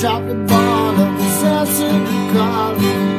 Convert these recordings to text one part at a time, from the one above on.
drop the ball. Of was answered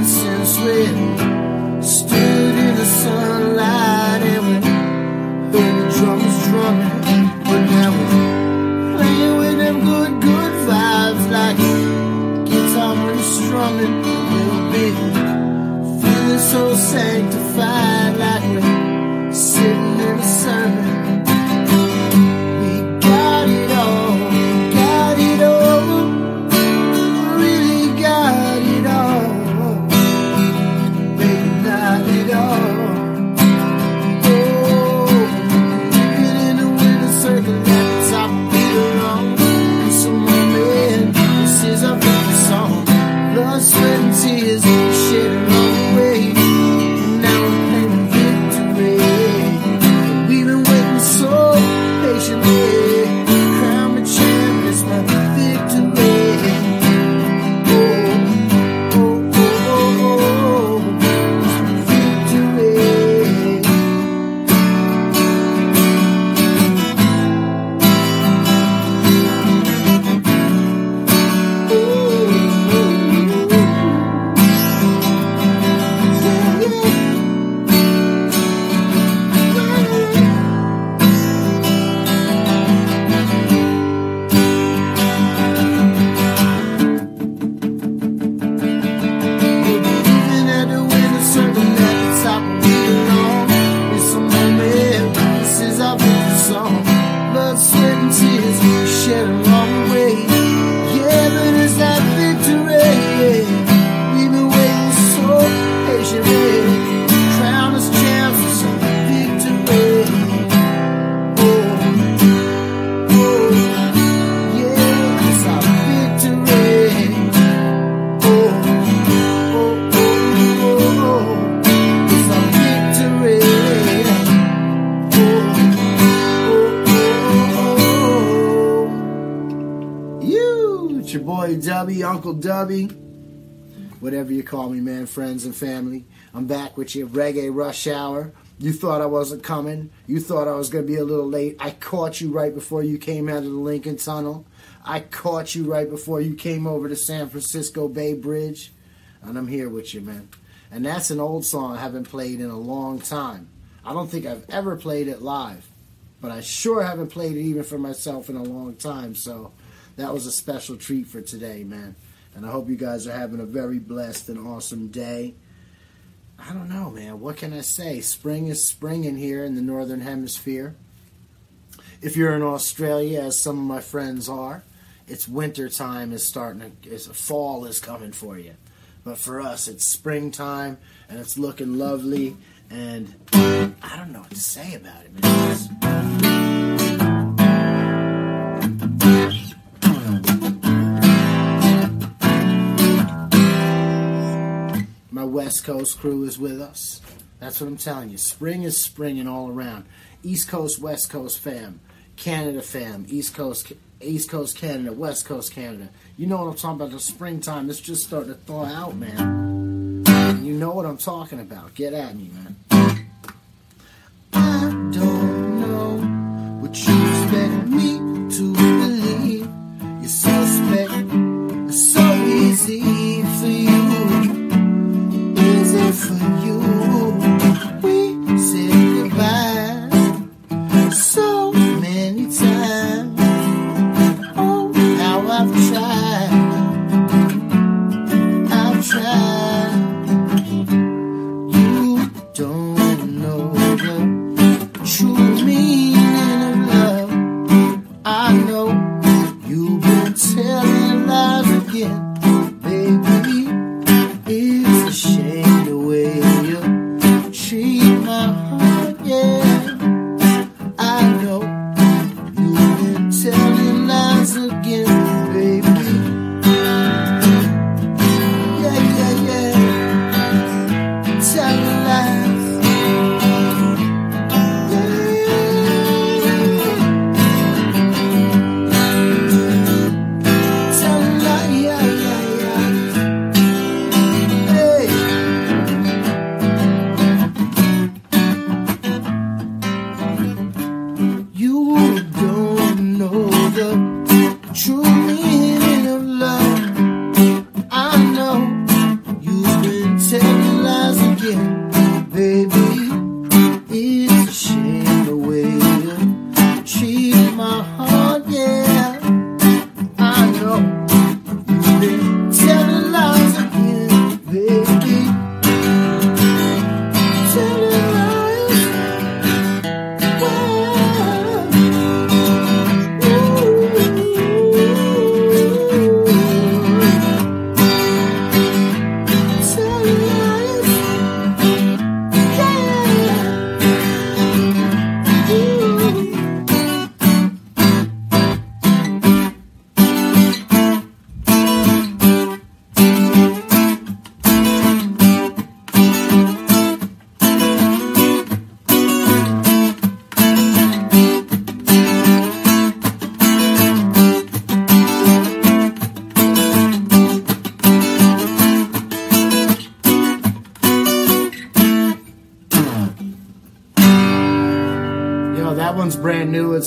since we Dubby, Uncle Dubby, whatever you call me, man, friends and family. I'm back with you, Reggae Rush Hour. You thought I wasn't coming. You thought I was going to be a little late. I caught you right before you came out of the Lincoln Tunnel. I caught you right before you came over to San Francisco Bay Bridge. And I'm here with you, man. And that's an old song I haven't played in a long time. I don't think I've ever played it live, but I sure haven't played it even for myself in a long time. So that was a special treat for today, man. And I hope you guys are having a very blessed and awesome day. I don't know, man. What can I say? Spring is springing here in the northern hemisphere. If you're in Australia, as some of my friends are, it's winter time is starting. It's fall is coming for you. But for us, it's springtime and it's looking lovely. And I don't know what to say about it, man. It's- West Coast crew is with us. That's what I'm telling you. Spring is springing all around. East Coast, West Coast fam, Canada fam, East Coast, East Coast Canada, West Coast Canada. You know what I'm talking about? The springtime. It's just starting to thaw out, man. You know what I'm talking about. Get at me, man.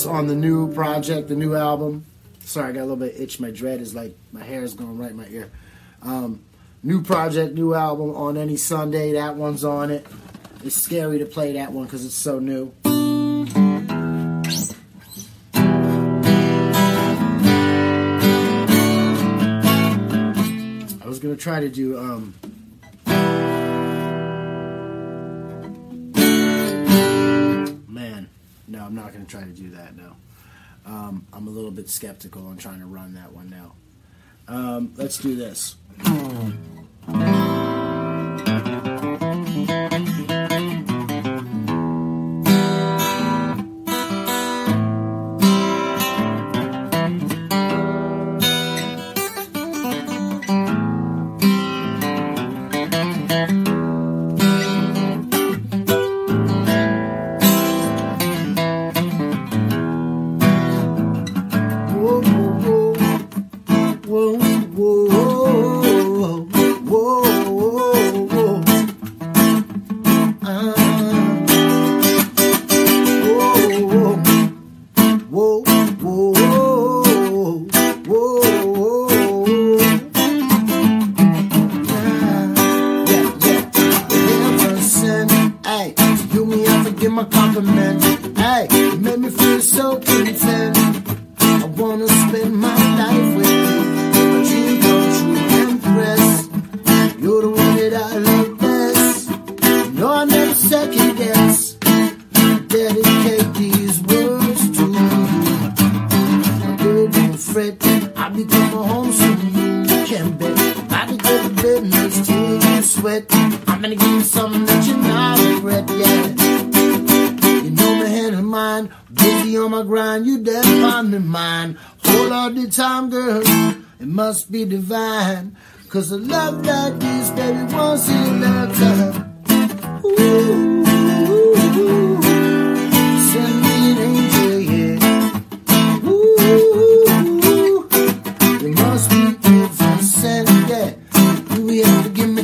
On the new project, the new album. Sorry, I got a little bit itch. My dread is like my hair is going right in my ear. Um, new project, new album on any Sunday. That one's on it. It's scary to play that one because it's so new. I was gonna try to do um, I'm not going to try to do that now. Um, I'm a little bit skeptical on trying to run that one now. Um, let's do this. Cause a love like this, baby, once in a lifetime. Ooh, ooh, ooh, send me an angel, yeah. Ooh, you must be heaven sent, yeah. You have to give me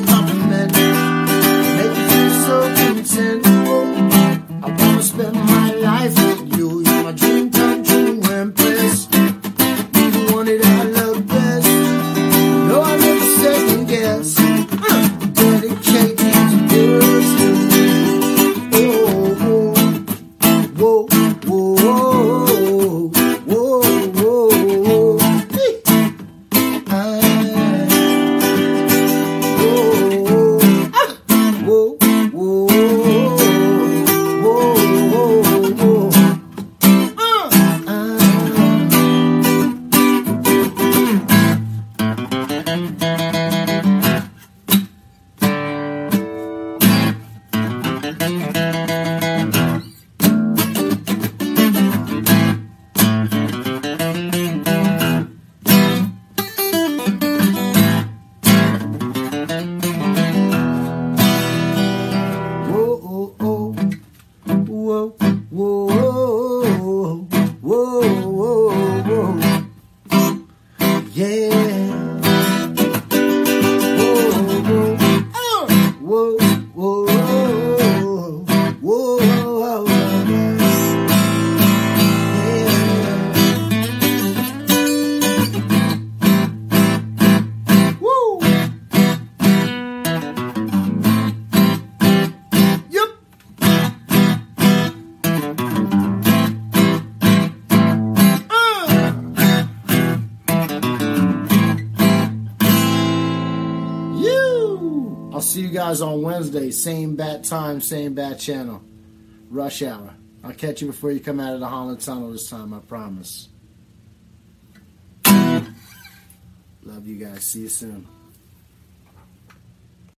guys on Wednesday. Same bat time, same bat channel. Rush hour. I'll catch you before you come out of the Holland Tunnel this time, I promise. Love you guys. See you soon.